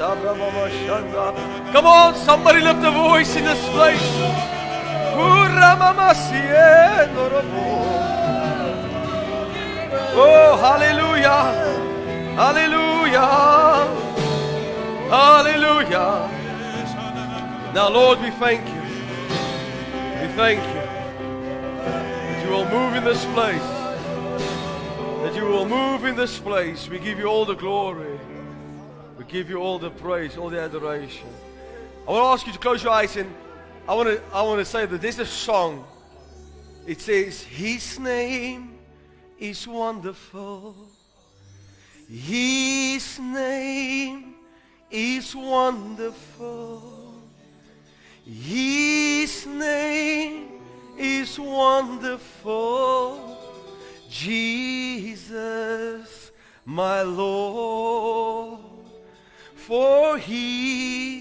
Come on, somebody lift a voice in this place. Oh, hallelujah. Hallelujah. Hallelujah. Now, Lord, we thank you. We thank you that you will move in this place. That you will move in this place. We give you all the glory. Give you all the praise, all the adoration. I want to ask you to close your eyes and I want to, I want to say that this is a song. It says, His name is wonderful. His name is wonderful. His name is wonderful. Jesus, my Lord. For he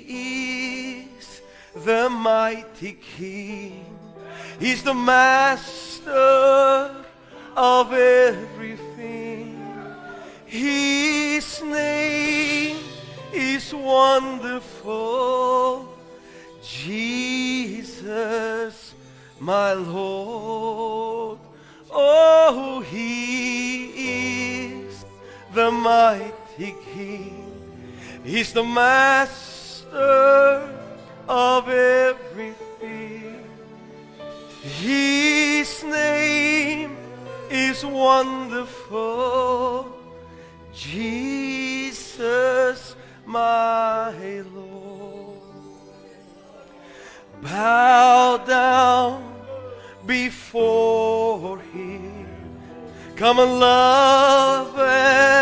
is the mighty King. He's the master of everything. His name is wonderful. Jesus, my Lord. Oh, he is the mighty King. He's the master of everything. His name is wonderful. Jesus, my Lord. Bow down before Him. Come and love and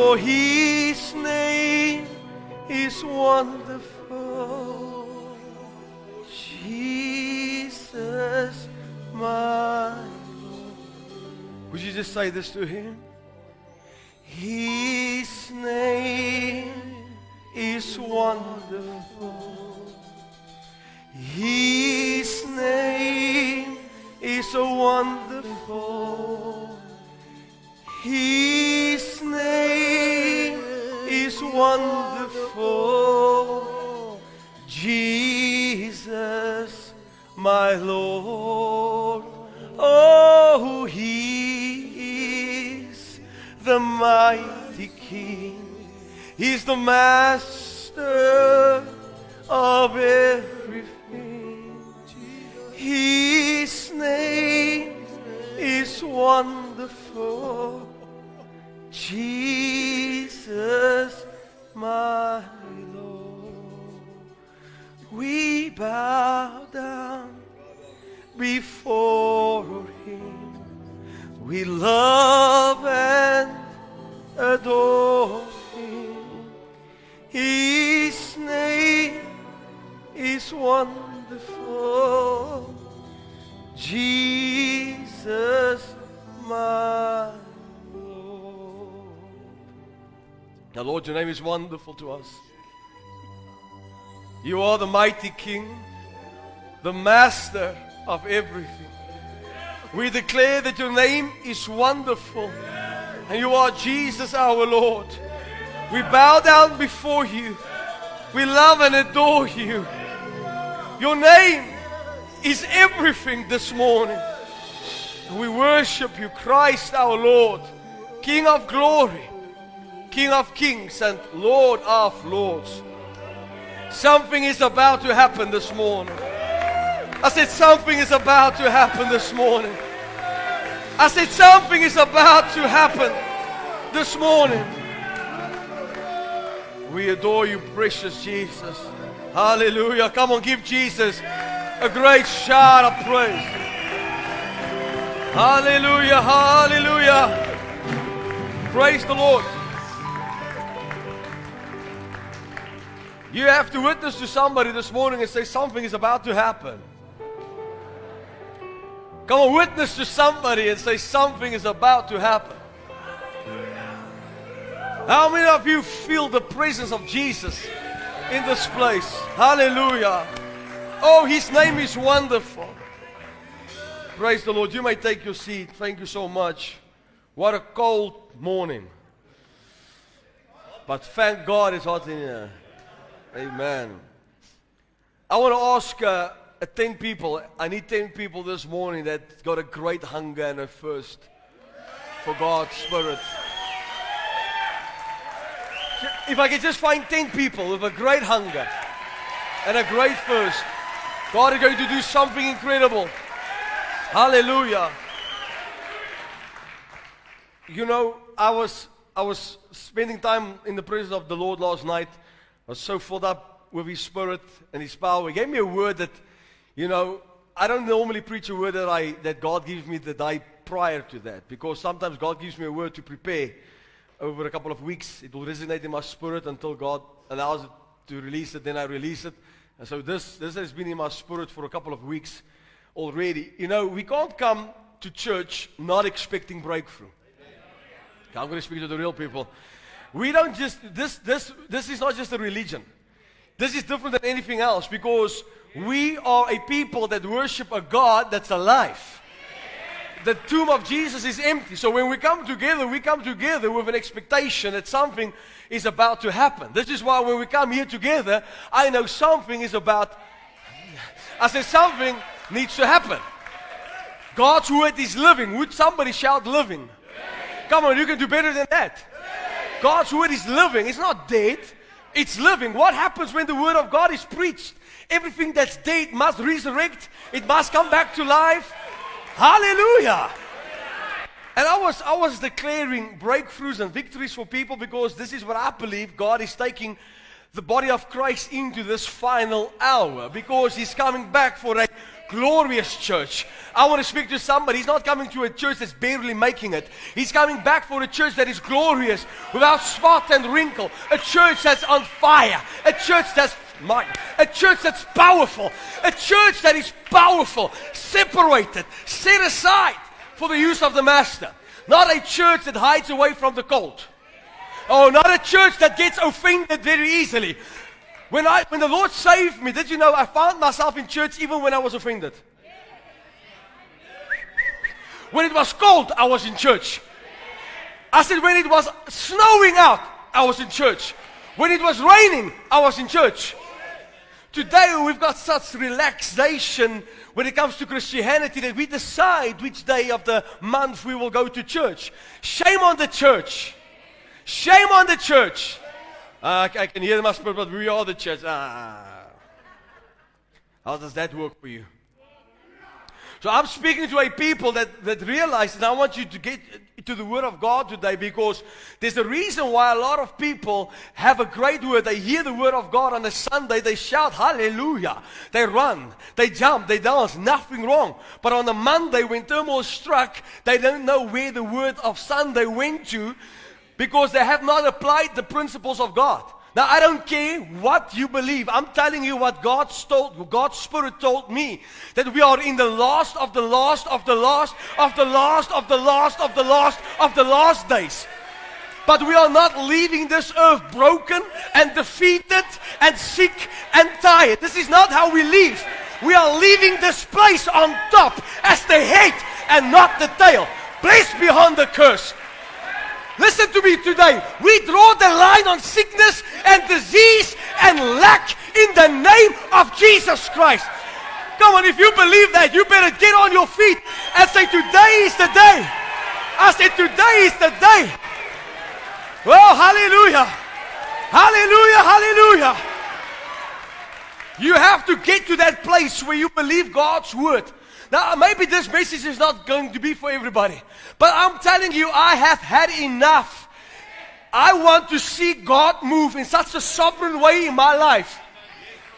For His name is wonderful. Jesus, my Lord. Would you just say this to Him? His name is wonderful. His name is a wonderful. His name is wonderful. Jesus, my Lord. Oh, He is the mighty King. He's the master of everything. His name is wonderful. Jesus, my Lord. We bow down before Him. We love and adore Him. His name is wonderful. Jesus, my Now, Lord, your name is wonderful to us. You are the mighty King, the master of everything. We declare that your name is wonderful, and you are Jesus our Lord. We bow down before you. We love and adore you. Your name is everything this morning. We worship you, Christ our Lord, King of glory, King of kings, and Lord of lords. Something is about to happen this morning. I said, something is about to happen this morning. I said, something is about to happen this morning. We adore you, precious Jesus. Hallelujah. Come on, give Jesus a great shout of praise. Hallelujah. Hallelujah. Praise the Lord. You have to witness to somebody this morning and say something is about to happen. Come on, witness to somebody and say something is about to happen. How many of you feel the presence of Jesus in this place? Hallelujah. Oh, his name is wonderful. Praise the Lord. You may take your seat. Thank you so much. What a cold morning. But thank God it's hot in here. Amen. I want to ask uh, uh, 10 people. I need 10 people this morning that got a great hunger and a thirst for God's Spirit. If I could just find 10 people with a great hunger and a great thirst, God is going to do something incredible. Hallelujah. You know, I was I was spending time in the presence of the Lord last night. I was so filled up with His Spirit and His power. He gave me a word that, you know, I don't normally preach a word that I that God gives me the day prior to that because sometimes God gives me a word to prepare over a couple of weeks. It will resonate in my spirit until God allows it to release it. Then I release it. And so this this has been in my spirit for a couple of weeks already. You know, we can't come to church not expecting breakthrough. I'm going to speak to the real people. We don't just, this, this, this is not just a religion. This is different than anything else because we are a people that worship a God that's alive. The tomb of Jesus is empty. So when we come together, we come together with an expectation that something is about to happen. This is why when we come here together, I know something is about, I said something needs to happen. God's word is living. Would somebody shout living? Come on, you can do better than that. God's word is living, it's not dead, it's living. What happens when the word of God is preached? Everything that's dead must resurrect, it must come back to life. Hallelujah. And I was, I was declaring breakthroughs and victories for people because this is what I believe God is taking the body of Christ into this final hour because He's coming back for a glorious church. I want to speak to somebody. He's not coming to a church that's barely making it. He's coming back for a church that is glorious, without spot and wrinkle. A church that's on fire. A church that's mine. A church that's powerful. A church that is powerful, separated, set aside for the use of the Master. Not a church that hides away from the cold. Oh, not a church that gets offended very easily. When, I, when the Lord saved me, did you know I found myself in church even when I was offended? When it was cold, I was in church. I said, when it was snowing out, I was in church. When it was raining, I was in church. Today, we've got such relaxation when it comes to Christianity that we decide which day of the month we will go to church. Shame on the church. Shame on the church. Uh, I can hear my spirit, but we are the church. Ah. How does that work for you? So I'm speaking to a people that, that realize, and I want you to get to the Word of God today because there's a reason why a lot of people have a great word. They hear the Word of God on a Sunday, they shout hallelujah. They run, they jump, they dance, nothing wrong. But on a Monday, when turmoil struck, they don't know where the Word of Sunday went to because they have not applied the principles of God. Now, I don't care what you believe. I'm telling you what God's told, God's Spirit told me. That we are in the last of the last of the last of the last of the last of the last of the last days. But we are not leaving this earth broken and defeated and sick and tired. This is not how we leave. We are leaving this place on top as the head and not the tail. Blessed beyond the curse. Listen to me today. We draw the line on sickness and disease and lack in the name of Jesus Christ. Come on, if you believe that, you better get on your feet and say, Today is the day. I said, Today is the day. Well, hallelujah. Hallelujah, hallelujah. You have to get to that place where you believe God's word. Now, maybe this message is not going to be for everybody, but I'm telling you, I have had enough. I want to see God move in such a sovereign way in my life.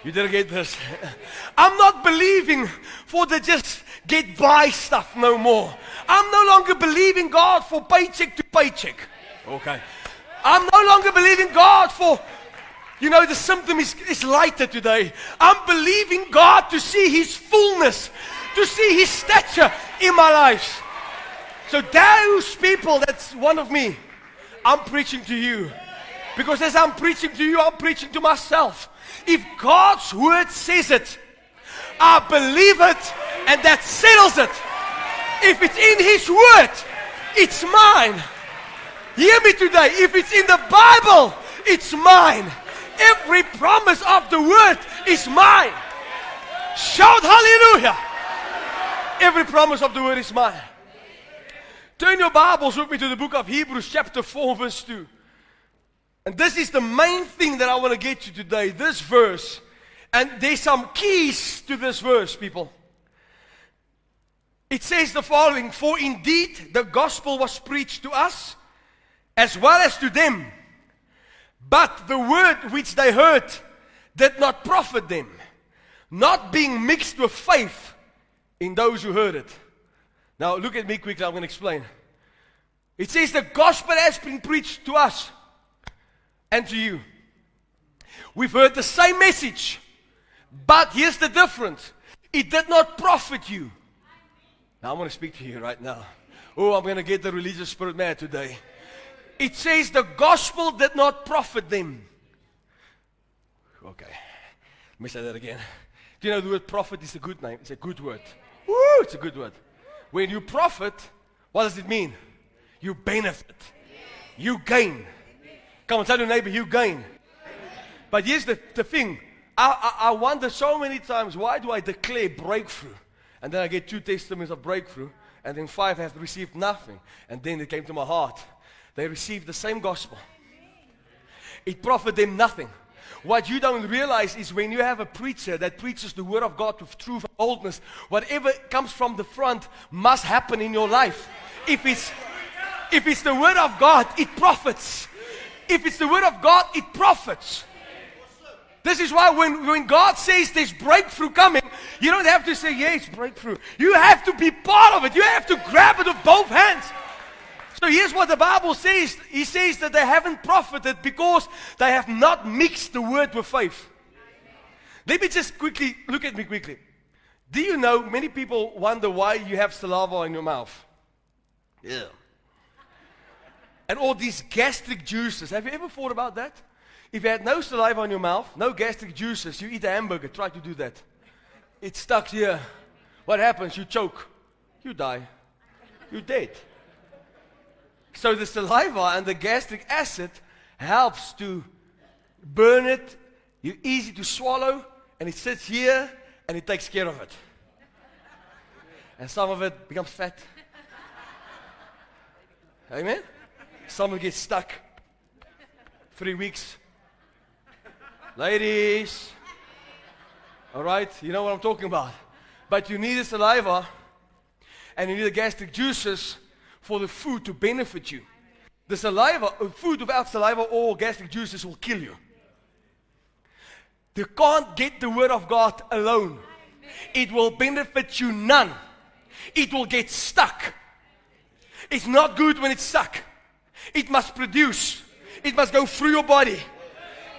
You didn't get this. I'm not believing for the just get by stuff no more. I'm no longer believing God for paycheck to paycheck. Okay. I'm no longer believing God for, you know, the symptom is, is lighter today. I'm believing God to see His fullness to see his stature in my life. So those people, that's one of me. I'm preaching to you. Because as I'm preaching to you, I'm preaching to myself. If God's word says it, I believe it, and that settles it. If it's in His word, it's mine. Hear me today. If it's in the Bible, it's mine. Every promise of the word is mine. Shout hallelujah. Every promise of the word is mine. Turn your Bibles with me to the book of Hebrews, chapter 4, verse 2. And this is the main thing that I want to get to today this verse. And there's some keys to this verse, people. It says the following For indeed the gospel was preached to us as well as to them. But the word which they heard did not profit them, not being mixed with faith in those who heard it. Now, look at me quickly, I'm going to explain. It says the gospel has been preached to us and to you. We've heard the same message, but here's the difference it did not profit you. Now, I'm going to speak to you right now. Oh, I'm going to get the religious spirit mad today. It says the gospel did not profit them. Okay, let me say that again. Do you know the word profit is a good name? It's a good word. Woo, it's a good word. When you profit, what does it mean? You benefit. You gain. Come on, tell your neighbor, you gain. But here's the, the thing. I, I, I wonder so many times, why do I declare breakthrough? And then I get two testimonies of breakthrough, and then five have received nothing. And then it came to my heart. They received the same gospel. It profited them nothing. What you don't realize is when you have a preacher that preaches the word of God with truth and boldness, whatever comes from the front must happen in your life. If it's if it's the word of God, it profits. If it's the word of God, it profits. This is why when, when God says there's breakthrough coming, you don't have to say, yeah, it's breakthrough. You have to be part of it. You have to grab it with both hands. So here's what the Bible says. He says that they haven't profited because they have not mixed the word with faith. Let me just quickly look at me quickly. Do you know many people wonder why you have saliva in your mouth? Yeah. And all these gastric juices. Have you ever thought about that? If you had no saliva in your mouth, no gastric juices, you eat a hamburger, try to do that. It's stuck here. What happens? You choke. You die. You're dead. So the saliva and the gastric acid helps to burn it. You're easy to swallow, and it sits here and it takes care of it. And some of it becomes fat. Amen? Some of it gets stuck. Three weeks. Ladies. All right? You know what I'm talking about. But you need the saliva and you need the gastric juices for the food to benefit you. The saliva, uh, food without saliva or gastric juices will kill you. You can't get the word of God alone. It will benefit you none. It will get stuck. It's not good when it's stuck. It must produce. It must go through your body.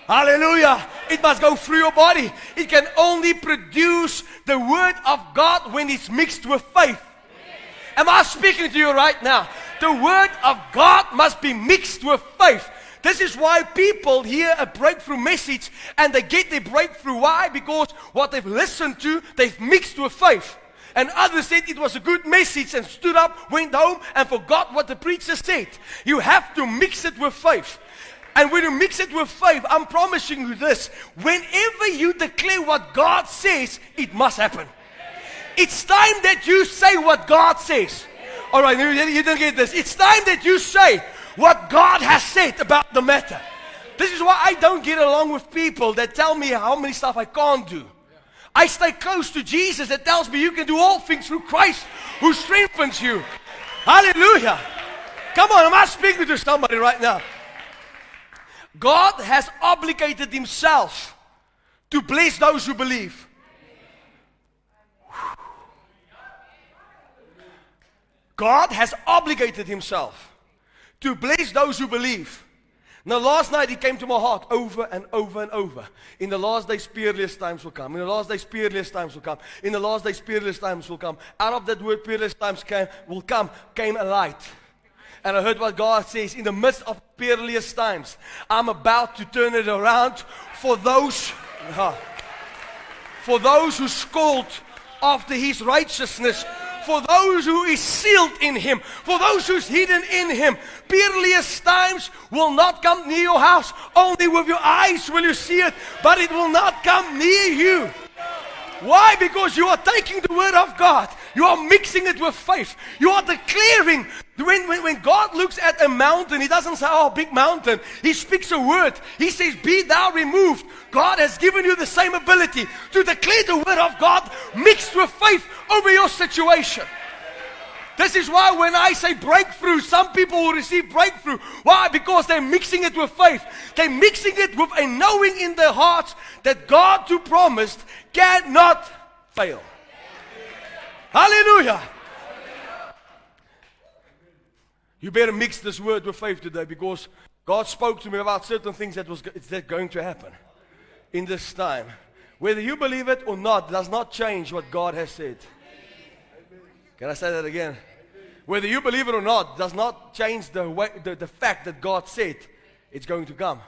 Hallelujah. It must go through your body. It can only produce the word of God when it's mixed with faith. Am I speaking to you right now? The word of God must be mixed with faith. This is why people hear a breakthrough message and they get their breakthrough. Why? Because what they've listened to, they've mixed with faith. And others said it was a good message and stood up, went home, and forgot what the preacher said. You have to mix it with faith. And when you mix it with faith, I'm promising you this whenever you declare what God says, it must happen. It's time that you say what God says. All right, you, didn't get this. It's time that you say what God has said about the matter. This is why I don't get along with people that tell me how many stuff I can't do. I stay close to Jesus that tells me you can do all things through Christ who strengthens you. Hallelujah. Come on, am I speaking to somebody right now? God has obligated Himself to bless those who believe. God has obligated himself to bless those who believe. Now, last night he came to my heart over and over and over. In the last days, peerless times will come. In the last days, peerless times will come. In the last days, peerless times will come. Out of that word, peerless times came, will come, came a light. And I heard what God says in the midst of peerless times, I'm about to turn it around for those, for those who scold after his righteousness for those who is sealed in him, for those who's hidden in him. Peerless times will not come near your house. Only with your eyes will you see it, but it will not come near you. Why? Because you are taking the word of God. You are mixing it with faith. You are declaring. When, when, when God looks at a mountain, He doesn't say, Oh, big mountain. He speaks a word. He says, Be thou removed. God has given you the same ability to declare the word of God mixed with faith over your situation. This is why when I say breakthrough, some people will receive breakthrough. Why? Because they're mixing it with faith. They're mixing it with a knowing in their hearts that God who promised cannot fail. Hallelujah. You better mix this word with faith today because God spoke to me about certain things that was that going to happen in this time. Whether you believe it or not does not change what God has said. Can I say that again? Whether you believe it or not does not change the, way, the, the fact that God said it's going to come.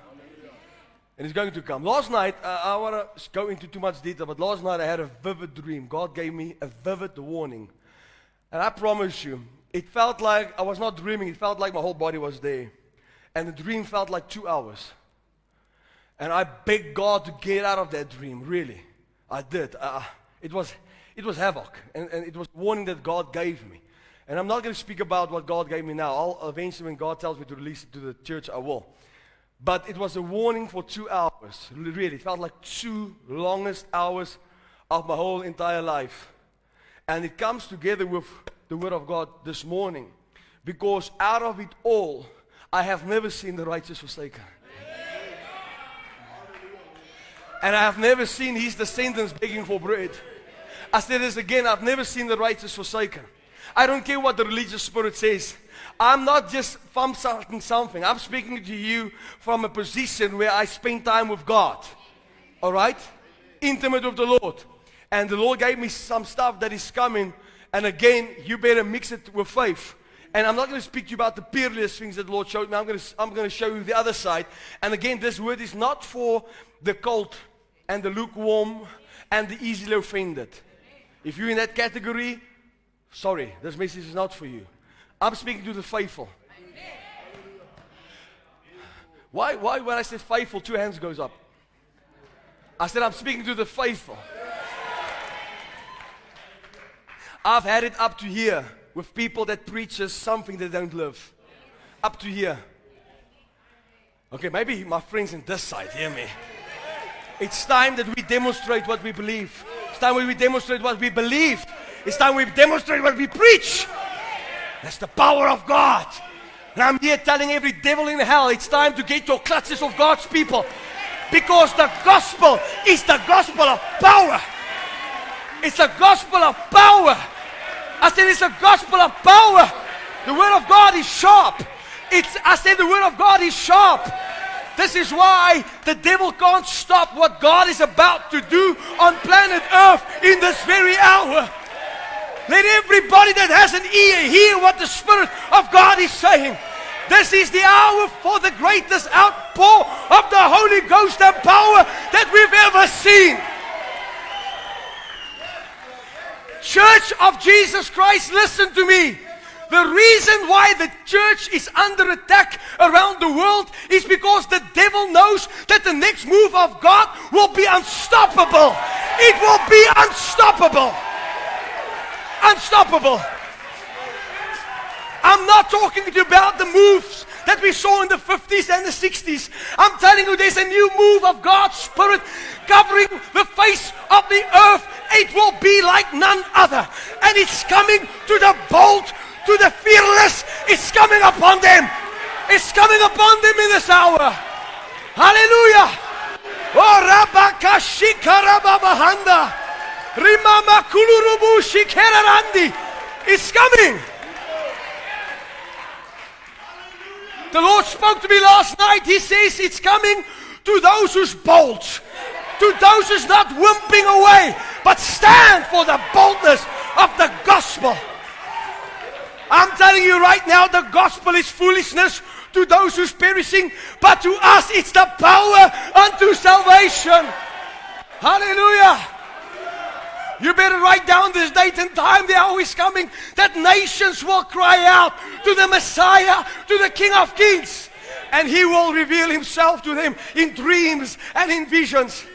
And it's going to come. Last night, uh, I want to go into too much detail, but last night I had a vivid dream. God gave me a vivid warning. And I promise you, it felt like I was not dreaming, it felt like my whole body was there. And the dream felt like two hours. And I begged God to get out of that dream, really. I did. Uh, it, was, it was havoc, and, and it was a warning that God gave me. And I'm not going to speak about what God gave me now. I'll eventually, when God tells me to release it to the church, I will. But it was a warning for two hours. Really, it felt like two longest hours of my whole entire life. And it comes together with the Word of God this morning. Because out of it all, I have never seen the righteous forsaken. And I have never seen his descendants begging for bread. I said this again I've never seen the righteous forsaken. I don't care what the religious spirit says. I'm not just from something. I'm speaking to you from a position where I spend time with God. All right? Intimate with the Lord. And the Lord gave me some stuff that is coming. And again, you better mix it with faith. And I'm not going to speak to you about the peerless things that the Lord showed me. I'm going, to, I'm going to show you the other side. And again, this word is not for the cold and the lukewarm and the easily offended. If you're in that category, sorry, this message is not for you. I'm speaking to the faithful. Why, why when I say faithful, two hands goes up? I said I'm speaking to the faithful. I've had it up to here with people that preaches something they don't live. Up to here. Okay, maybe my friends in this side hear me. It's time that we demonstrate what we believe. It's time we demonstrate what we believe. It's time we demonstrate what we preach. That's the power of God. And I'm here telling every devil in hell it's time to get your clutches of God's people. Because the gospel is the gospel of power. It's a gospel of power. I said it's a gospel of power. The word of God is sharp. It's I said the word of God is sharp. This is why the devil can't stop what God is about to do on planet Earth in this very hour. Let everybody that has an ear hear what the Spirit of God is saying. This is the hour for the greatest outpour of the Holy Ghost and power that we've ever seen. Church of Jesus Christ, listen to me. The reason why the church is under attack around the world is because the devil knows that the next move of God will be unstoppable. It will be unstoppable unstoppable. I'm not talking about the moves that we saw in the 50s and the 60s. I'm telling you, there's a new move of God's Spirit covering the face of the earth. It will be like none other. And it's coming to the bold, to the fearless. It's coming upon them. It's coming upon them in this hour. Hallelujah. Oh, Rimama kulurubu shikerarandi It's coming. The Lord spoke to me last night. He says it's coming to those who's bold, to those who's not wimping away, but stand for the boldness of the gospel. I'm telling you right now, the gospel is foolishness to those who's perishing, but to us it's the power unto salvation. Hallelujah. You better write down this date and time. The hour is coming that nations will cry out to the Messiah, to the King of Kings. And he will reveal himself to them in dreams and in visions.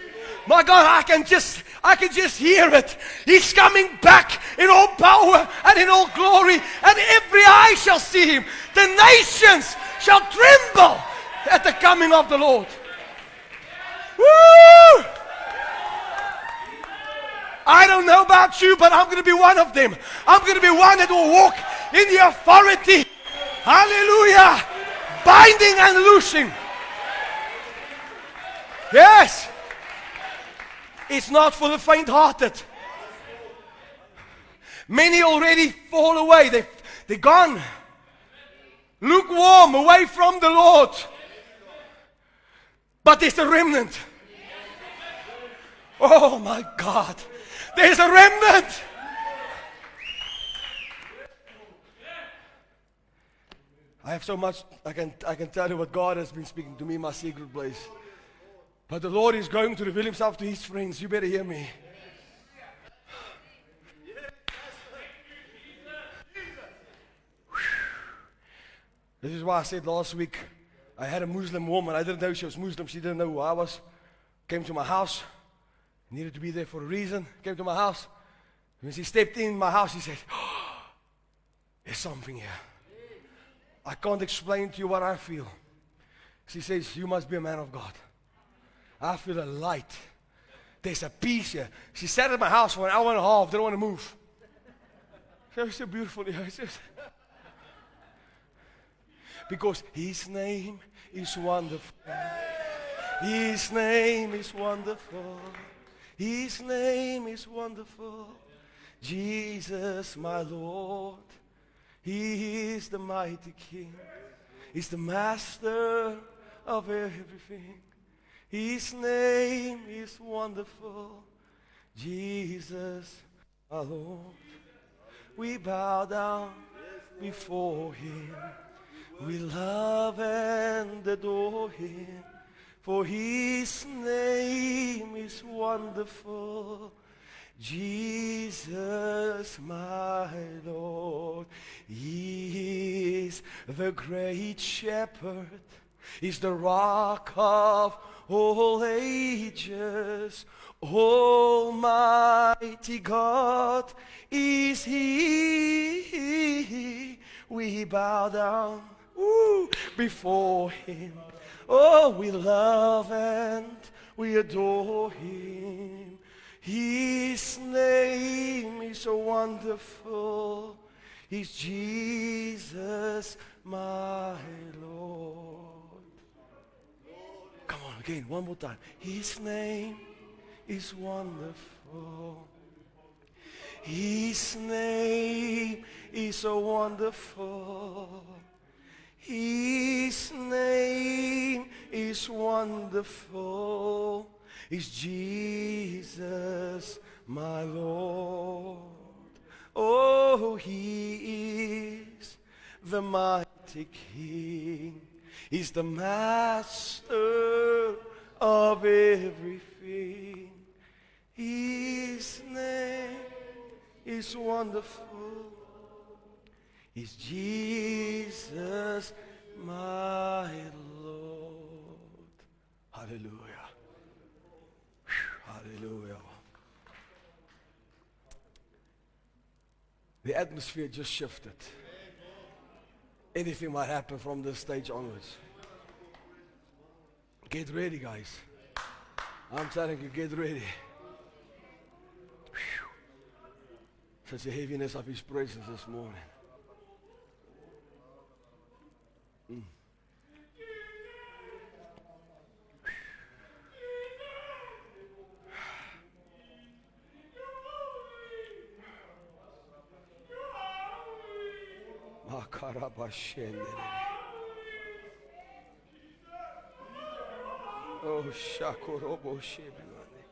My God, I can just I can just hear it. He's coming back in all power and in all glory, and every eye shall see him. The nations shall tremble at the coming of the Lord. Woo! I don't know about you, but I'm going to be one of them. I'm going to be one that will walk in the authority. Hallelujah. Binding and loosing. Yes. It's not for the faint hearted. Many already fall away. They, they're gone. Lukewarm, away from the Lord. But there's a remnant. Oh my God. There's a remnant. I have so much, I can, I can tell you what God has been speaking to me in my secret place. But the Lord is going to reveal himself to his friends. You better hear me. This is why I said last week I had a Muslim woman. I didn't know she was Muslim. She didn't know who I was. Came to my house. Needed to be there for a reason. Came to my house. When she stepped in my house, she said, oh, There's something here. I can't explain to you what I feel. She says, You must be a man of God. I feel a light. There's a peace here. She sat at my house for an hour and a half, didn't want to move. Was so beautiful. Because his name is wonderful. His name is wonderful. His name is wonderful. Jesus, my Lord. He is the mighty King. He's the master of everything. His name is wonderful. Jesus, our Lord. We bow down before him. We love and adore him. For his name is wonderful. Jesus, my Lord, he is the great shepherd, is the rock of all ages. Almighty God is He. We bow down ooh, before Him. Oh, we love and we adore Him. His name is so wonderful. He's Jesus, my Lord. Again, one more time. His name is wonderful. His name is so wonderful. His name is wonderful. Is Jesus my Lord? Oh, he is the mighty King. He's the master of everything. His name is wonderful. Is Jesus my Lord? Hallelujah. Hallelujah. The atmosphere just shifted anything might happen from this stage onwards. Get ready, guys. I'm telling you, get ready. Whew. Such a heaviness of His presence this morning. Mm. Oh, Shakorobo Shebiwane.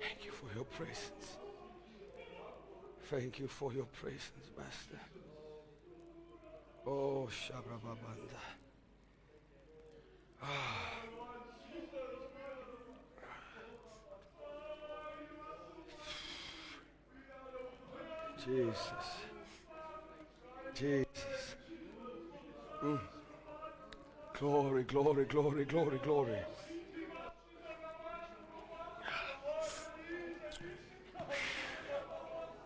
Thank you for your presence. Thank you for your presence, Master. Oh, Shabrababanda. Ah. Jesus. Jesus. Mm. Glory, glory, glory, glory, glory.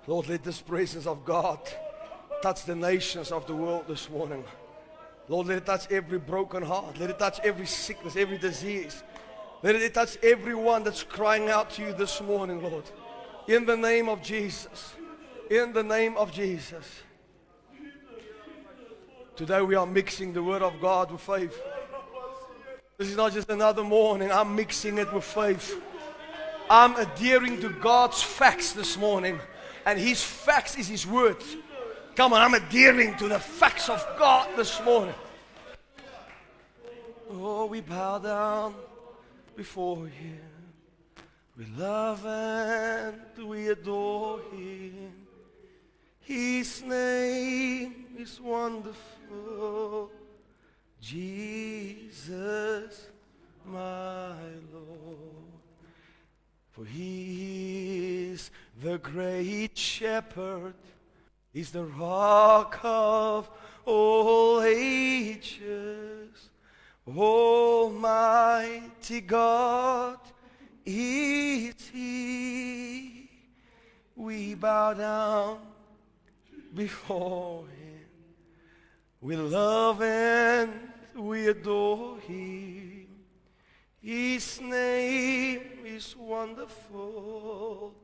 Lord, let this presence of God touch the nations of the world this morning. Lord, let it touch every broken heart. Let it touch every sickness, every disease. Let it touch everyone that's crying out to you this morning, Lord. In the name of Jesus. In the name of Jesus. Today we are mixing the word of God with faith. This is not just another morning. I'm mixing it with faith. I'm adhering to God's facts this morning. And His facts is His word. Come on, I'm adhering to the facts of God this morning. Oh, we bow down before Him. We love and we adore Him. His name is wonderful. Jesus, my Lord. For He is the great shepherd. is the rock of all ages. Almighty God is He. We bow down before Him. We love and we adore Him. His name is wonderful.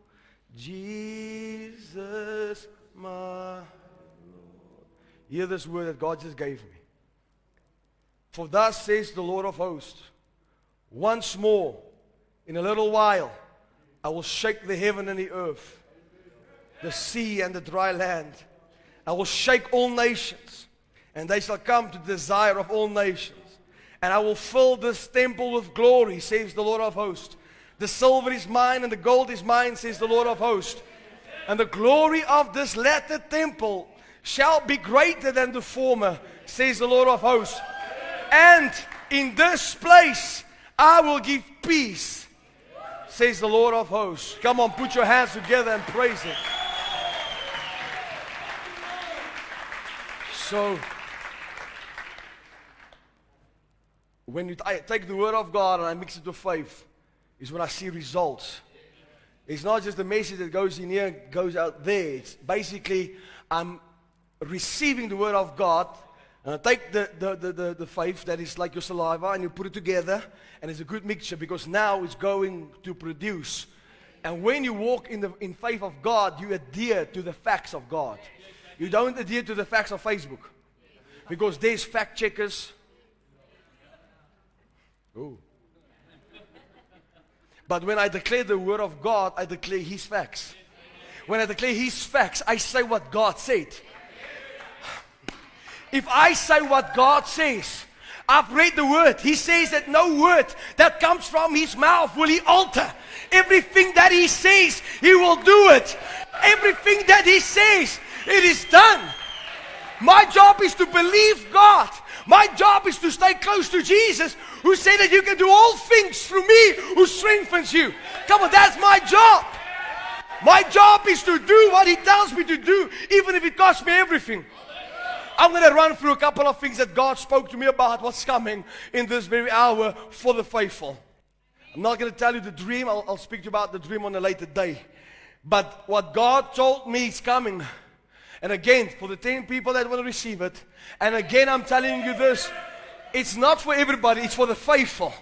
Jesus, my Lord. Hear this word that God just gave me. For thus says the Lord of hosts, once more, in a little while, I will shake the heaven and the earth, the sea and the dry land. I will shake all nations, and they shall come to the desire of all nations. And I will fill this temple with glory, says the Lord of hosts. The silver is mine and the gold is mine, says the Lord of hosts. And the glory of this latter temple shall be greater than the former, says the Lord of hosts. And in this place I will give peace, says the Lord of hosts. Come on, put your hands together and praise Him. So, when you take the word of God and I mix it with faith, is when I see results. It's not just the message that goes in here, goes out there. It's basically I'm receiving the word of God and I take the, the, the, the, the faith that is like your saliva and you put it together and it's a good mixture because now it's going to produce. And when you walk in the in faith of God, you adhere to the facts of God. You don't adhere to the facts of Facebook. Because there's fact checkers. But when I declare the word of God, I declare his facts. When I declare his facts, I say what God said. If I say what God says, I've read the word. He says that no word that comes from his mouth will he alter. Everything that he says, he will do it. Everything that he says, it is done. My job is to believe God. My job is to stay close to Jesus, who said that you can do all things through me who strengthens you. Come on, that's my job. My job is to do what He tells me to do, even if it costs me everything. I'm going to run through a couple of things that God spoke to me about what's coming in this very hour for the faithful. I'm not going to tell you the dream, I'll, I'll speak to you about the dream on a later day. But what God told me is coming. And again, for the 10 people that want to receive it, and again, I'm telling you this it's not for everybody, it's for the faithful.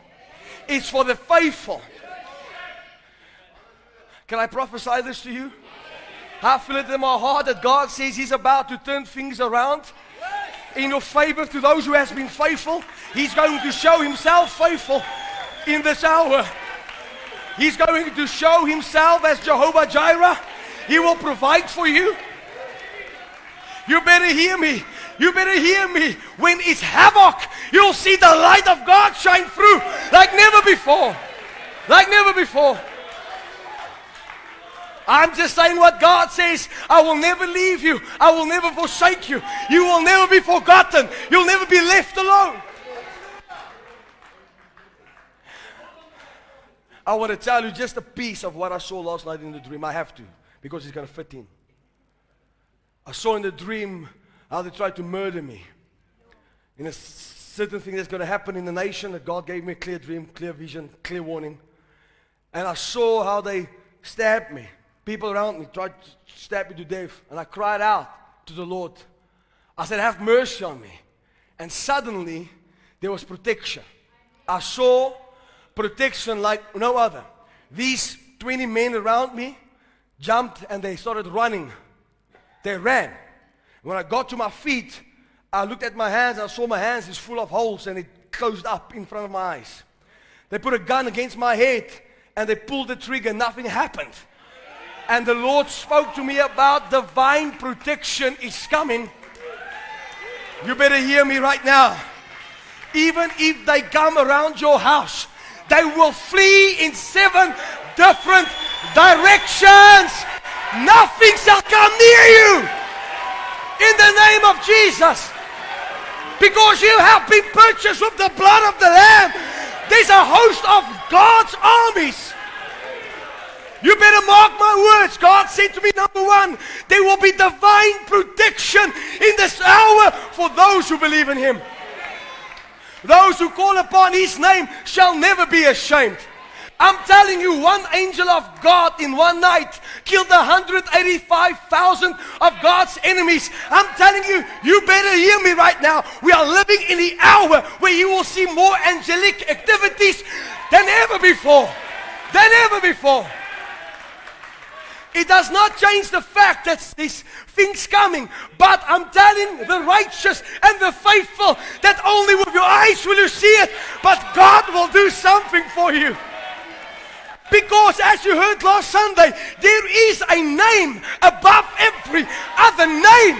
It's for the faithful. Can I prophesy this to you? I feel it in my heart that God says He's about to turn things around in your favor to those who has been faithful. He's going to show Himself faithful in this hour. He's going to show Himself as Jehovah Jireh. He will provide for you. You better hear me. You better hear me. When it's havoc, you'll see the light of God shine through like never before. Like never before. I'm just saying what God says. I will never leave you. I will never forsake you. You will never be forgotten. You'll never be left alone. I want to tell you just a piece of what I saw last night in the dream. I have to because it's going to fit in. I saw in the dream how they tried to murder me. In a certain thing that's going to happen in the nation that God gave me a clear dream, clear vision, clear warning. And I saw how they stabbed me. People around me tried to stab me to death. And I cried out to the Lord. I said, Have mercy on me. And suddenly, there was protection. I saw protection like no other. These 20 men around me jumped and they started running. They ran. When I got to my feet, I looked at my hands. I saw my hands is full of holes and it closed up in front of my eyes. They put a gun against my head and they pulled the trigger. Nothing happened. And the Lord spoke to me about divine protection is coming. You better hear me right now. Even if they come around your house, they will flee in seven different directions. Nothing shall come near you. In the name of Jesus. Because you have been purchased with the blood of the Lamb. There's a host of God's armies. You better mark my words. God said to me, number one, there will be divine protection in this hour for those who believe in Him. Those who call upon His name shall never be ashamed. I'm telling you, one angel of God in one night killed 185,000 of God's enemies. I'm telling you, you better hear me right now. We are living in the hour where you will see more angelic activities than ever before. Than ever before. It does not change the fact that these things coming, but I'm telling the righteous and the faithful that only with your eyes will you see it, but God will do something for you. Because as you heard last Sunday, there is a name above every other name.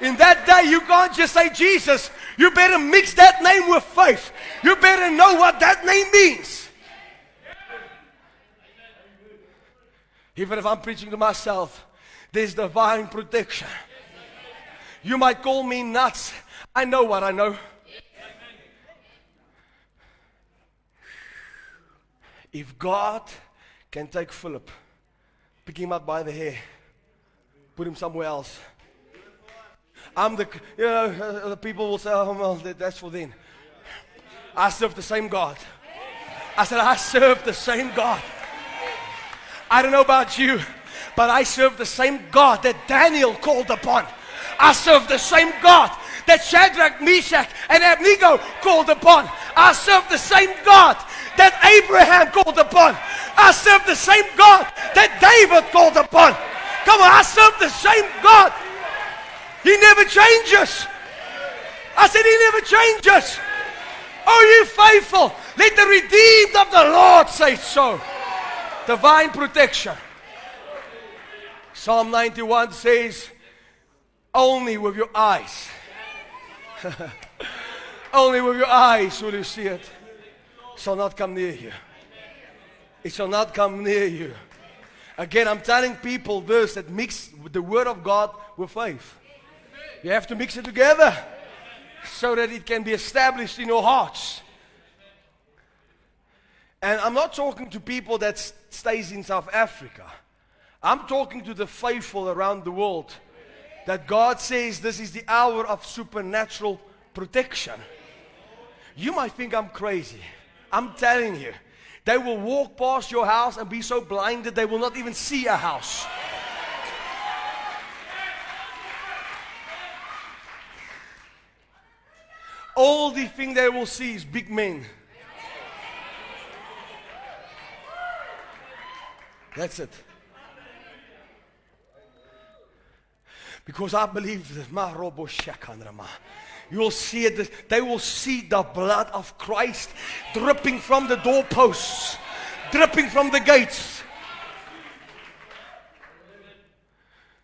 In that day, you can't just say Jesus. You better mix that name with faith. You better know what that name means. Even if I'm preaching to myself, there's divine protection. You might call me nuts. I know what I know. If God can take Philip, pick him up by the hair, put him somewhere else. I'm the, you know, the people will say, oh, well, that's for them. I serve the same God. I said, I serve the same God. I don't know about you, but I serve the same God that Daniel called upon. I serve the same God that Shadrach, Meshach, and Abednego called upon. I serve the same God that Abraham called upon. I serve the same God that David called upon. Come on, I serve the same God. He never changes. I said, He never changes. Are you faithful? Let the redeemed of the Lord say so. Divine protection. Psalm 91 says, Only with your eyes. Only with your eyes will you see it shall not come near you. It shall not come near you. Again, I'm telling people this that mix the word of God with faith. You have to mix it together so that it can be established in your hearts. And I'm not talking to people that stays in South Africa. I'm talking to the faithful around the world that God says this is the hour of supernatural protection. You might think I'm crazy. I'm telling you, they will walk past your house and be so blinded they will not even see a house. All the thing they will see is big men. That's it. Because I believe that my robo shakanrama. You will see it. They will see the blood of Christ dripping from the doorposts, dripping from the gates.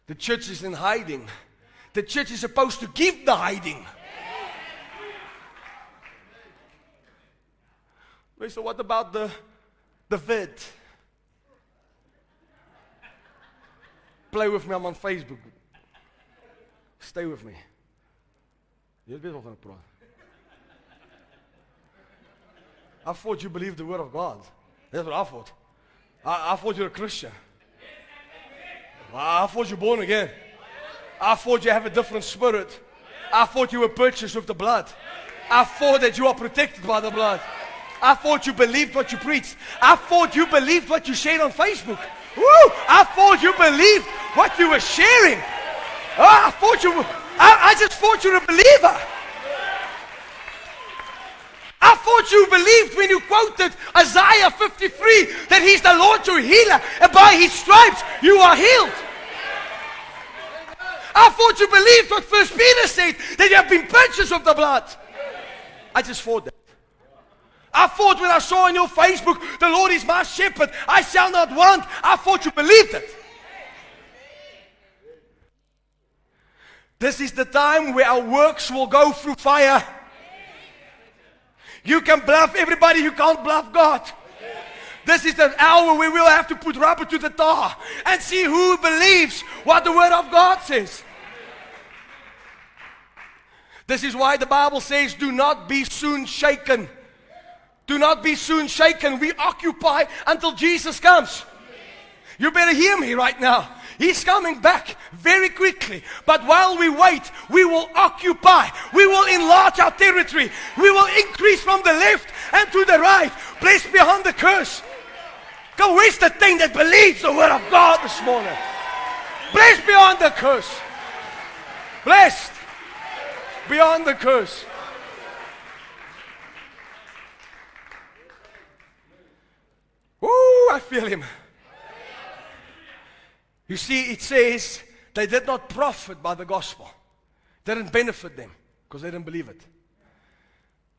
The church is in hiding. The church is supposed to give the hiding. Wait, So what about the the vid? Play with me. I'm on Facebook. Stay with me. Weet wat gaan praat. I thought you believed the word of God. That's what I thought. I, I thought you're a Christian. I thought you were born again. I thought you have a different spirit. I thought you were purchased with the blood. I thought that you are protected by the blood. I thought you believed what you preached. I thought you believed what you shared on Facebook. Woo! I thought you believed what you were sharing. Oh, I thought you I, I just thought you were a believer. I thought you believed when you quoted Isaiah 53 that He's the Lord your healer, and by His stripes you are healed. I thought you believed what First Peter said that you have been purchased of the blood. I just thought that. I thought when I saw on your Facebook, the Lord is my shepherd, I shall not want. I thought you believed it. This is the time where our works will go through fire. You can bluff everybody, you can't bluff God. This is the hour where we'll have to put rubber to the tar and see who believes what the Word of God says. This is why the Bible says, Do not be soon shaken. Do not be soon shaken. We occupy until Jesus comes. You better hear me right now. He's coming back very quickly. But while we wait, we will occupy. We will enlarge our territory. We will increase from the left and to the right. Place beyond the curse. Go, where's the thing that believes the word of God this morning? Blessed beyond the curse. Blessed beyond the curse. Woo, I feel him. You see, it says they did not profit by the gospel. didn't benefit them because they didn't believe it.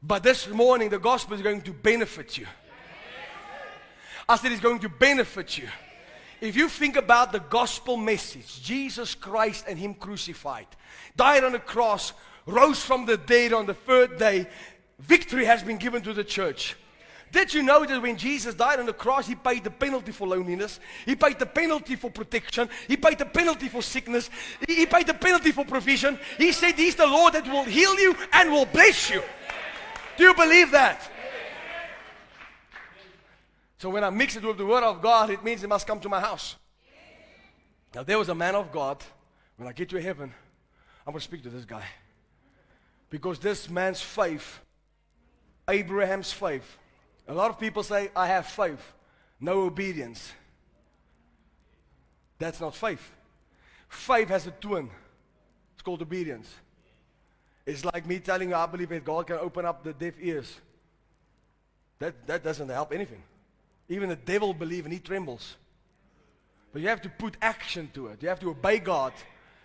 But this morning, the gospel is going to benefit you. I said it's going to benefit you. If you think about the gospel message, Jesus Christ and Him crucified, died on the cross, rose from the dead on the third day, victory has been given to the church. Did you know that when Jesus died on the cross, He paid the penalty for loneliness? He paid the penalty for protection. He paid the penalty for sickness. He, paid the penalty for provision. He said He's the Lord that will heal you and will bless you. Do you believe that? So when I mix it with the Word of God, it means it must come to my house. Now, there was a man of God. When I get to heaven, I'm going to speak to this guy. Because this man's faith, Abraham's faith, a lot of people say, I have faith, no obedience. That's not faith. Faith has a twin. It's called obedience. It's like me telling you, I believe that God can open up the deaf ears. That, that doesn't help anything. Even the devil believes and he trembles. But you have to put action to it. You have to obey God.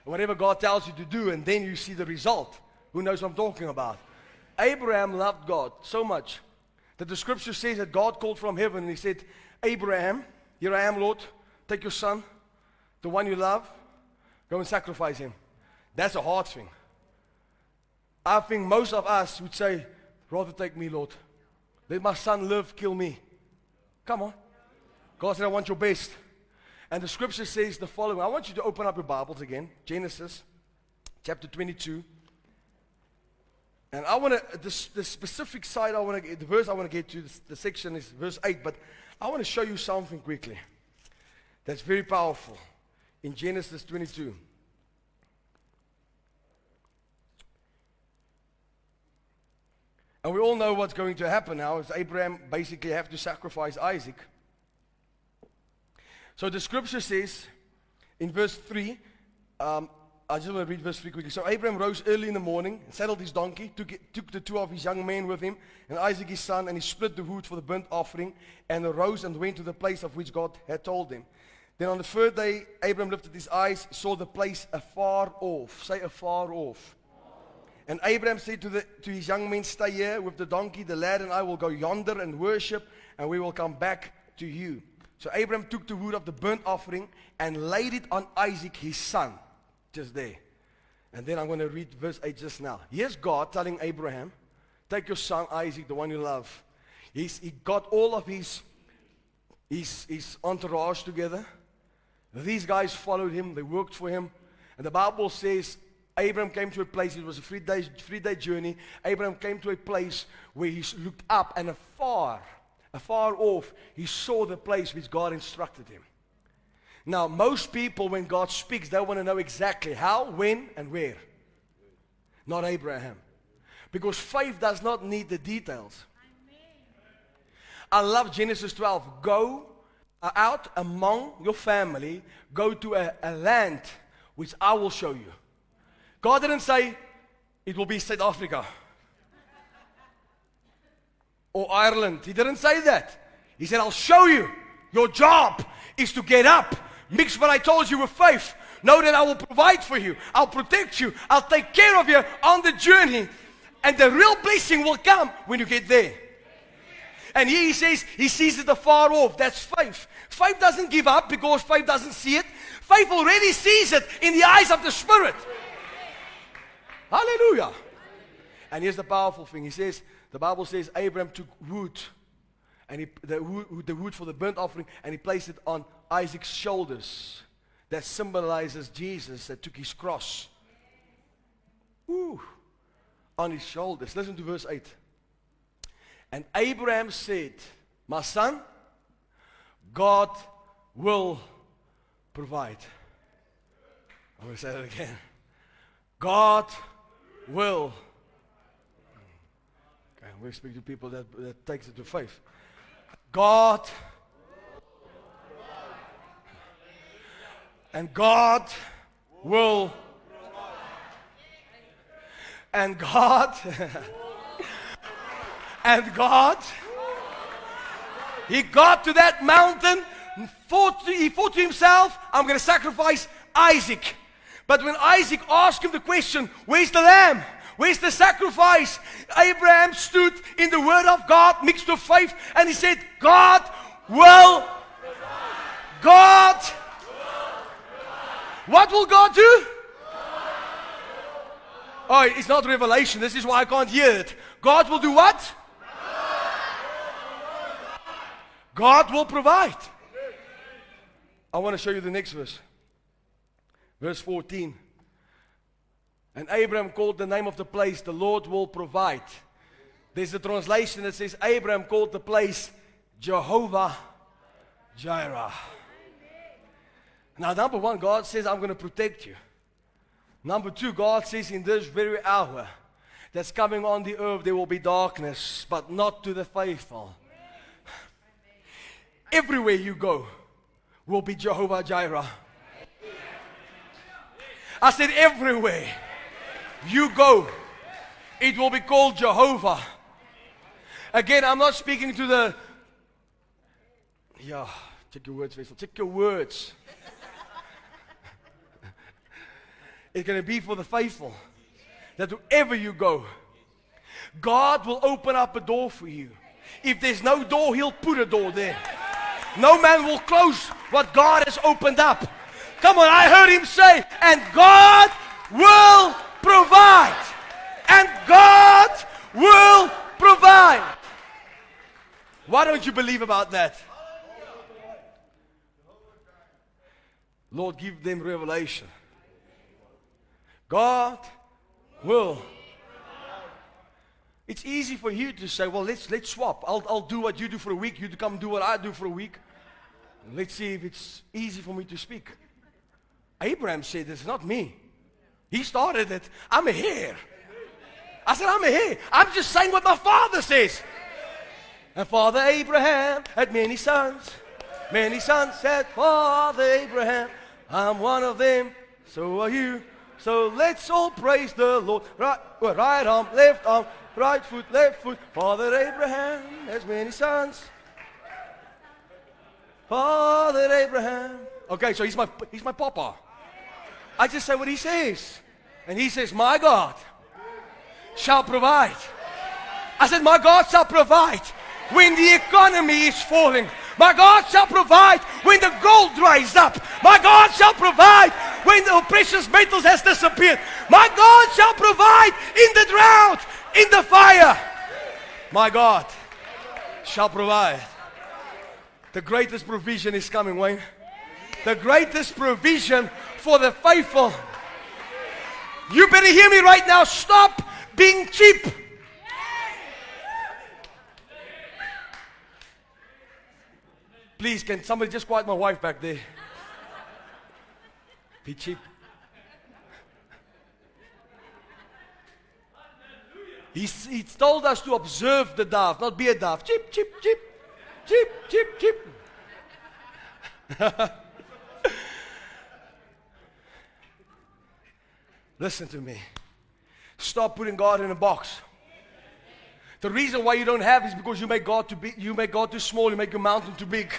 Whatever God tells you to do, and then you see the result. Who knows what I'm talking about? Abraham loved God so much that the scripture says that God called from heaven and he said, Abraham, here I am, Lord, take your son, the one you love, go and sacrifice him. That's a hard thing. I think most of us would say, rather take me, Lord. Let my son live, kill me. Come on. God said, I want your best. And the scripture says the following. I want you to open up your Bibles again. Genesis chapter 22. And I want to, the, specific side I want to get, the verse I want to get to, the, the section is verse 8, but I want to show you something quickly that's very powerful in Genesis 22. And we all know what's going to happen now is Abraham basically have to sacrifice Isaac. So the scripture says in verse 3, um, I just want to read verse 3 quickly. So Abraham rose early in the morning, saddled his donkey, took, it, took the two of his young men with him, and Isaac his son, and he split the wood for the burnt offering, and arose and went to the place of which God had told him. Then on the third day, Abraham lifted his eyes, saw the place afar off. Say afar off. And Abraham said to, the, to his young men, Stay here with the donkey, the lad and I will go yonder and worship, and we will come back to you. So Abraham took the wood of the burnt offering and laid it on Isaac his son, just there. And then I'm going to read verse 8 just now. Here's God telling Abraham, Take your son Isaac, the one you love. He's, he got all of his, his, his entourage together. These guys followed him, they worked for him. And the Bible says Abraham came to a place, it was a three day, three day journey. Abraham came to a place where he looked up and afar, afar off, he saw the place which God instructed him. Now, most people, when God speaks, they want to know exactly how, when, and where. Not Abraham. Because faith does not need the details. I love Genesis 12. Go uh, out among your family, go to a, a land which I will show you. God didn't say it will be South Africa or Ireland. He didn't say that. He said, I'll show you. Your job is to get up, mix what I told you with faith. Know that I will provide for you. I'll protect you. I'll take care of you on the journey. And the real blessing will come when you get there. And here he says he sees it afar off. That's faith. Faith doesn't give up because faith doesn't see it. Faith already sees it in the eyes of the Spirit. Hallelujah. And here's the powerful thing. He says, the Bible says Abraham took wood, and he, the, wood, the wood for the burnt offering, and he placed it on Isaac's shoulders. That symbolizes Jesus that took his cross. Ooh, on his shoulders. Listen to verse 8. And Abraham said, My son, God will provide. I'm going to say that again. God will. Okay, we speak to people that, that takes it to faith. God and God will and God and God he got to that mountain thought to, he thought to himself I'm going to sacrifice Isaac but when Isaac asked him the question where's the lamb Where's the sacrifice? Abraham stood in the word of God mixed with faith and he said, God will. God. What will God do? Oh, it's not revelation. This is why I can't hear it. God will do what? God will provide. I want to show you the next verse. Verse 14. And Abraham called the name of the place, the Lord will provide. There's a translation that says, Abraham called the place Jehovah Jireh. Now, number one, God says, I'm going to protect you. Number two, God says, in this very hour that's coming on the earth, there will be darkness, but not to the faithful. Everywhere you go will be Jehovah Jireh. I said, everywhere you go, it will be called Jehovah. Again, I'm not speaking to the. Yeah, check your words, Vessel. Check your words. It's going to be for the faithful. That wherever you go, God will open up a door for you. If there's no door, He'll put a door there. No man will close what God has opened up. Come on, I heard Him say, and God will provide. And God will provide. Why don't you believe about that? Lord, give them revelation. God will. It's easy for you to say, well, let's, let's swap. I'll, I'll do what you do for a week. You come do what I do for a week. Let's see if it's easy for me to speak. Abraham said, it's not me. He started it. I'm a here. I said, I'm a here. I'm just saying what my father says. And Father Abraham had many sons. Many sons said, Father Abraham, I'm one of them. So are you. So let's all praise the Lord. Right, right arm, left arm, right foot, left foot. Father Abraham has many sons. Father Abraham. Okay, so he's my he's my papa. I just say what he says. And he says, My God shall provide. I said, My God shall provide when the economy is falling. My God shall provide when the gold dries up. My God shall provide when the precious metals has disappeared. My God shall provide in the drought, in the fire. My God shall provide. The greatest provision is coming, Wayne. The greatest provision for the faithful. You better hear me right now. Stop being cheap. Please, can somebody just quiet my wife back there? Be cheap. He's, he's told us to observe the dove, not be a dove. Cheap, cheap, cheap. Cheap, cheap, cheap. Listen to me. Stop putting God in a box. The reason why you don't have is because you make God too big, you make God too small, you make your mountain too big.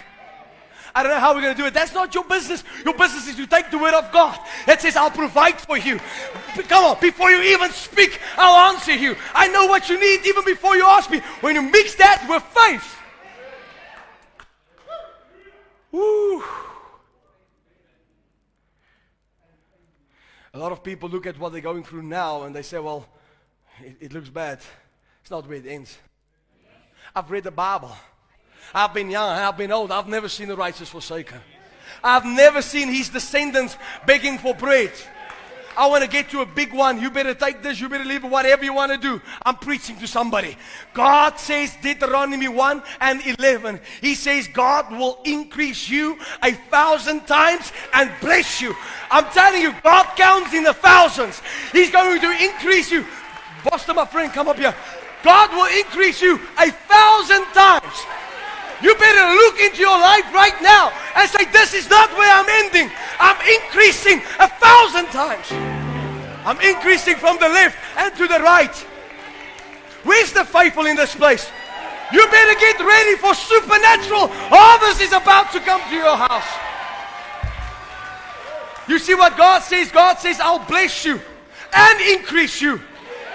I don't know how we're going to do it. That's not your business. Your business is to take the word of God. It says, I'll provide for you. Come on, before you even speak, I'll answer you. I know what you need even before you ask me. When you mix that with faith, woo. A lot of people look at what they're going through now and they say, well, it, it looks bad. It's not where it ends. I've read the Bible. I've been young, I've been old. I've never seen the righteous forsaken. I've never seen his descendants begging for bread. I want to get to a big one. You better take this. You better leave it. Whatever you want to do. I'm preaching to somebody. God says, Deuteronomy 1 and 11. He says, God will increase you a thousand times and bless you. I'm telling you, God counts in the thousands. He's going to increase you. Boston, my friend, come up here. God will increase you a thousand times. You better look into your life right now and say, This is not where I'm ending. I'm increasing a thousand times. I'm increasing from the left and to the right. Where's the faithful in this place? You better get ready for supernatural harvest is about to come to your house. You see what God says? God says, I'll bless you and increase you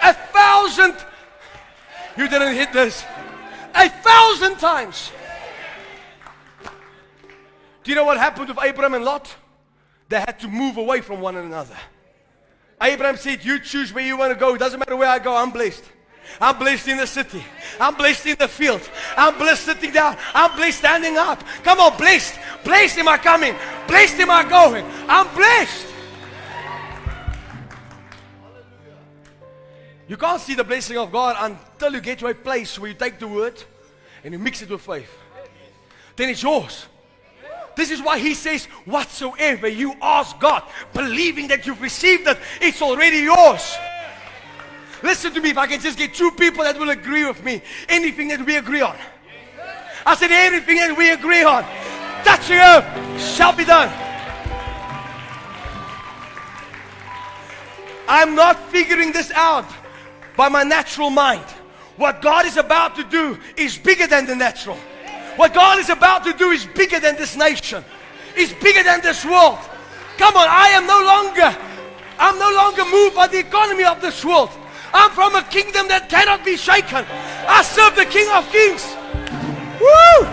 a thousand you didn't hit this. A thousand times. Do you know what happened with Abraham and Lot? They had to move away from one another. Abraham said, You choose where you want to go. It doesn't matter where I go, I'm blessed. I'm blessed in the city. I'm blessed in the field. I'm blessed sitting down. I'm blessed standing up. Come on, blessed. Blessed am I coming. Blessed am I going. I'm blessed. You can't see the blessing of God until you get to a place where you take the word and you mix it with faith. Then it's yours. This is why he says, Whatsoever you ask God, believing that you've received it, it's already yours. Listen to me, if I can just get two people that will agree with me, anything that we agree on. I said, Anything that we agree on, touching earth shall be done. I'm not figuring this out by my natural mind. What God is about to do is bigger than the natural. What God is about to do is bigger than this nation. It's bigger than this world. Come on, I am no longer I'm no longer moved by the economy of this world. I'm from a kingdom that cannot be shaken. I serve the King of Kings. Woo!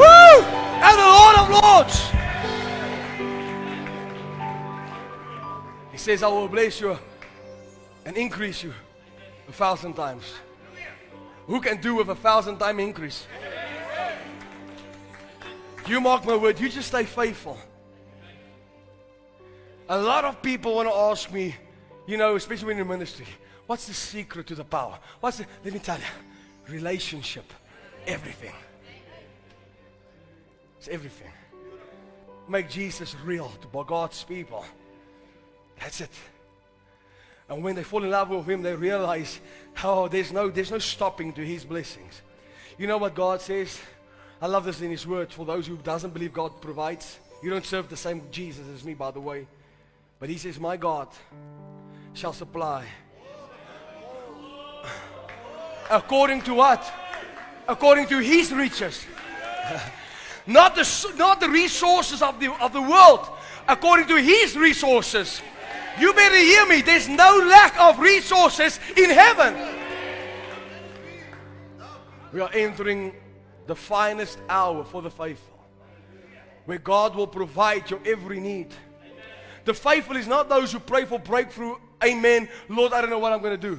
Woo! And the Lord of Lords. He says, I will bless you and increase you a thousand times. Who can do with a thousand time increase? You mark my word, you just stay faithful. A lot of people want to ask me, you know, especially when you're in ministry, what's the secret to the power? What's the, let me tell you, relationship, everything. It's everything. Make Jesus real to God's people. That's it. And when they fall in love with him, they realize, oh, there's no, there's no stopping to his blessings. You know what God says? I love this in his word. For those who doesn't believe God provides, you don't serve the same Jesus as me, by the way. But he says, my God shall supply. According to what? According to his riches. not, the, not the resources of the, of the world. According to his resources. You better hear me. There's no lack of resources in heaven. We are entering the finest hour for the faithful, where God will provide your every need. The faithful is not those who pray for breakthrough. Amen. Lord, I don't know what I'm going to do.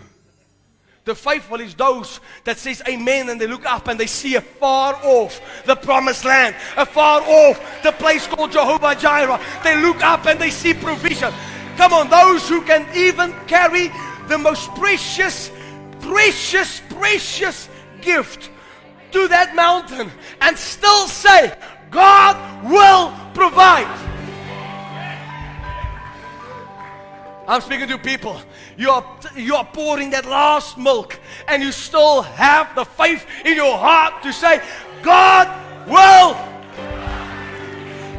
The faithful is those that says amen and they look up and they see afar off the promised land, afar off the place called Jehovah Jireh. They look up and they see provision. Come on, those who can even carry the most precious, precious, precious gift to that mountain and still say, God will provide. I'm speaking to people. You are, you are pouring that last milk, and you still have the faith in your heart to say, God will.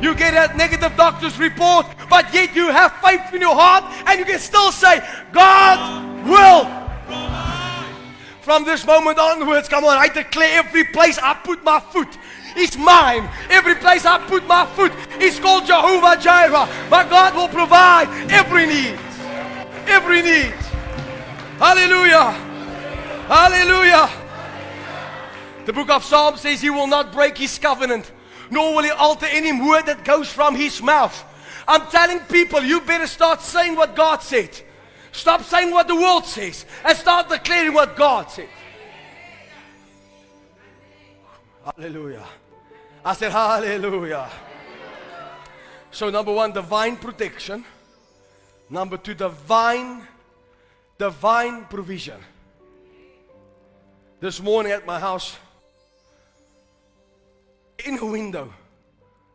You get a negative doctor's report, but yet you have faith in your heart, and you can still say, God will. From this moment onwards, come on, I declare every place I put my foot is mine. Every place I put my foot is called Jehovah Jireh. My God will provide every need every need. Hallelujah. Hallelujah. The book of Psalms says he will not break his covenant, nor will he alter any word that goes from his mouth. I'm telling people, you better start saying what God said. Stop saying what the world says and start declaring what God said. Hallelujah. I said, Hallelujah. So, number one, divine protection. Number two, divine, divine provision. This morning at my house, in a window,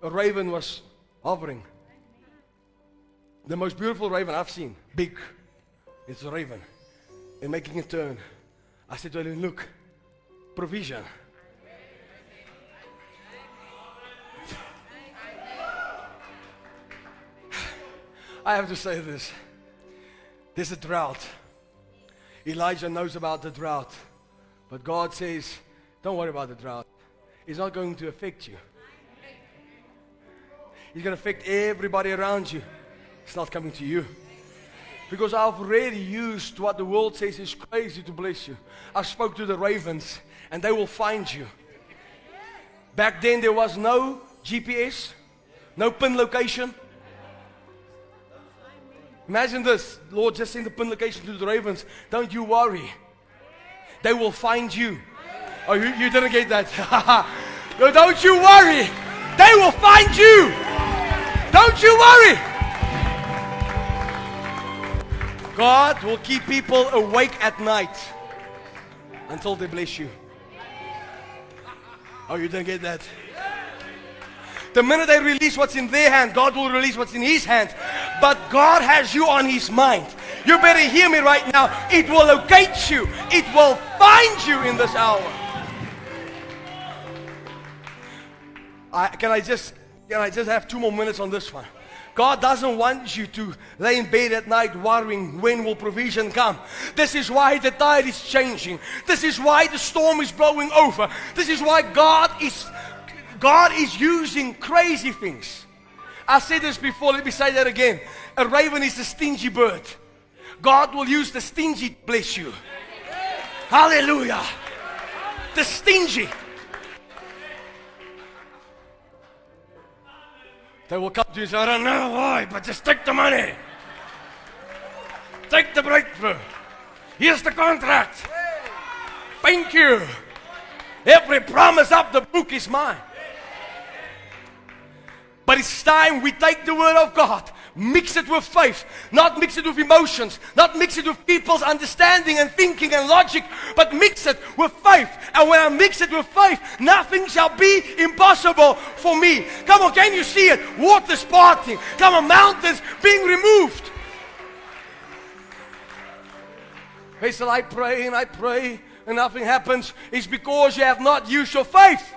a raven was hovering. The most beautiful raven I've seen. Big. It's a raven. And making a turn. I said to him, look, provision. I have to say this. There's a drought. Elijah knows about the drought. But God says, don't worry about the drought. It's not going to affect you. It's going to affect everybody around you. It's not coming to you. Because I've already used what the world says is crazy to bless you. I spoke to the ravens and they will find you. Back then there was no GPS, no pin location. Imagine this. Lord, just send the pin location to the ravens. Don't you worry. They will find you. Oh, you, you didn't get that. no, don't you worry. They will find you. Don't you worry. God will keep people awake at night until they bless you. Oh, you didn't get that. The minute they release what's in their hand, God will release what's in His hand. But God has you on His mind. You better hear me right now. It will locate you, it will find you in this hour. I, can I just can I just have two more minutes on this one? God doesn't want you to lay in bed at night worrying when will provision come. This is why the tide is changing. This is why the storm is blowing over. This is why God is God is using crazy things. I said this before, let me say that again. A raven is a stingy bird. God will use the stingy bless you. Hallelujah. The stingy. They will come to you and say, I don't know why, but just take the money. Take the breakthrough. Here's the contract. Thank you. Every promise of the book is mine. But it's time we take the word of God, mix it with faith, not mix it with emotions, not mix it with people's understanding and thinking and logic, but mix it with faith. And when I mix it with faith, nothing shall be impossible for me. Come on, can you see it? Waters parting. Come on, mountains being removed. Said, I pray and I pray and nothing happens. It's because you have not used your faith.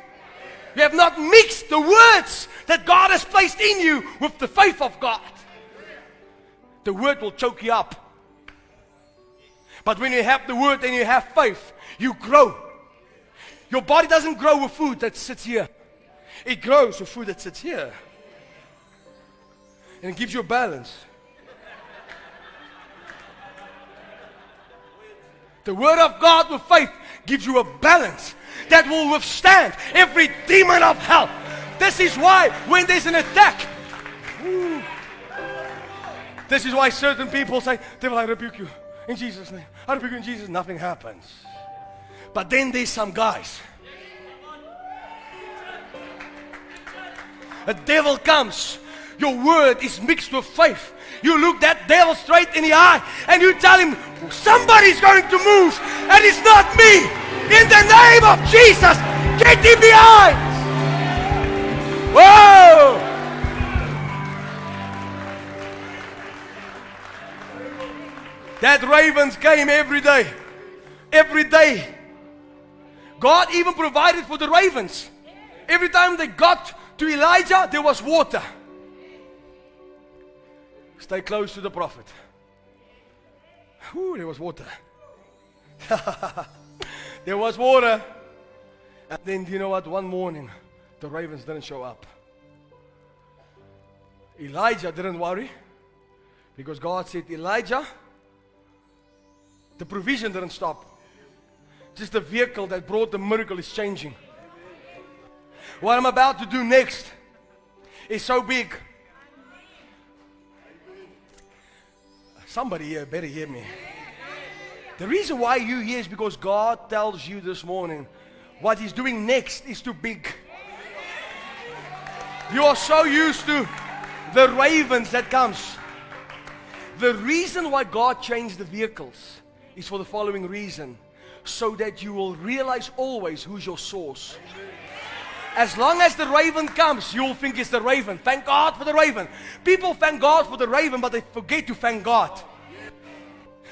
You have not mixed the words that God has placed in you with the faith of God. The word will choke you up. But when you have the word and you have faith, you grow. Your body doesn't grow with food that sits here, it grows with food that sits here. And it gives you a balance. The word of God with faith gives you a balance that will withstand every demon of hell. This is why when there's an attack, this is why certain people say, Devil, I rebuke you in Jesus' name. I rebuke you in Jesus. Nothing happens. But then there's some guys. A devil comes. Your word is mixed with faith. You look that devil straight in the eye and you tell him, somebody's going to move and it's not me. In the name of Jesus, get him behind. Whoa! That ravens came every day. Every day. God even provided for the ravens. Every time they got to Elijah, there was water. Stay close to the prophet. Whew, there was water. there was water. And then, you know what? One morning, the ravens didn't show up. Elijah didn't worry because God said, Elijah, the provision didn't stop. Just the vehicle that brought the miracle is changing. What I'm about to do next is so big. Somebody here better hear me. The reason why you here is because God tells you this morning what He's doing next is too big. You are so used to the ravens that comes. The reason why God changed the vehicles is for the following reason so that you will realize always who's your source. As long as the raven comes, you'll think it's the raven. Thank God for the raven. People thank God for the raven, but they forget to thank God.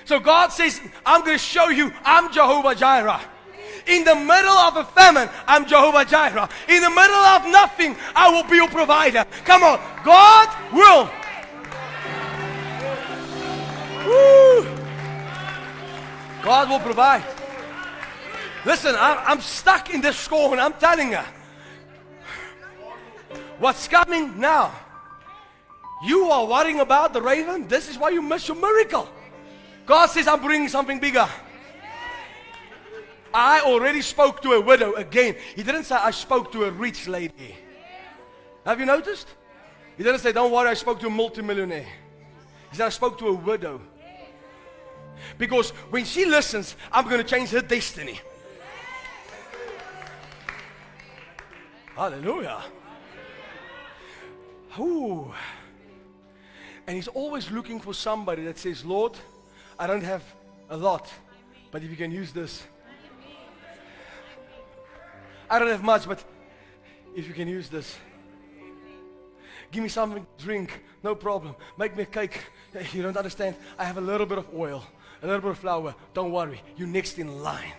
So God says, I'm going to show you I'm Jehovah Jireh. In the middle of a famine, I'm Jehovah Jireh. In the middle of nothing, I will be your provider. Come on, God will. Woo. God will provide. Listen, I'm, stuck in this scorn. I'm telling you. What's coming now? You are worrying about the raven. This is why you miss your miracle. God says, I'm bringing something bigger. I already spoke to a widow again. He didn't say, I spoke to a rich lady. Have you noticed? He didn't say, Don't worry, I spoke to a multimillionaire. He said, I spoke to a widow. Because when she listens, I'm going to change her destiny. Hallelujah. Ooh. And he's always looking for somebody that says, Lord, I don't have a lot, but if you can use this. I don't have much, but if you can use this. Give me something to drink, no problem. Make me a cake. You don't understand. I have a little bit of oil, a little bit of flour. Don't worry, you're next in line.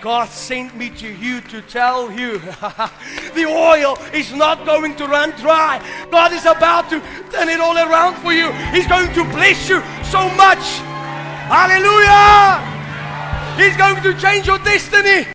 God sent me to you to tell you the oil is not going to run dry. God is about to turn it all around for you. He's going to bless you so much. Hallelujah! He's going to change your destiny.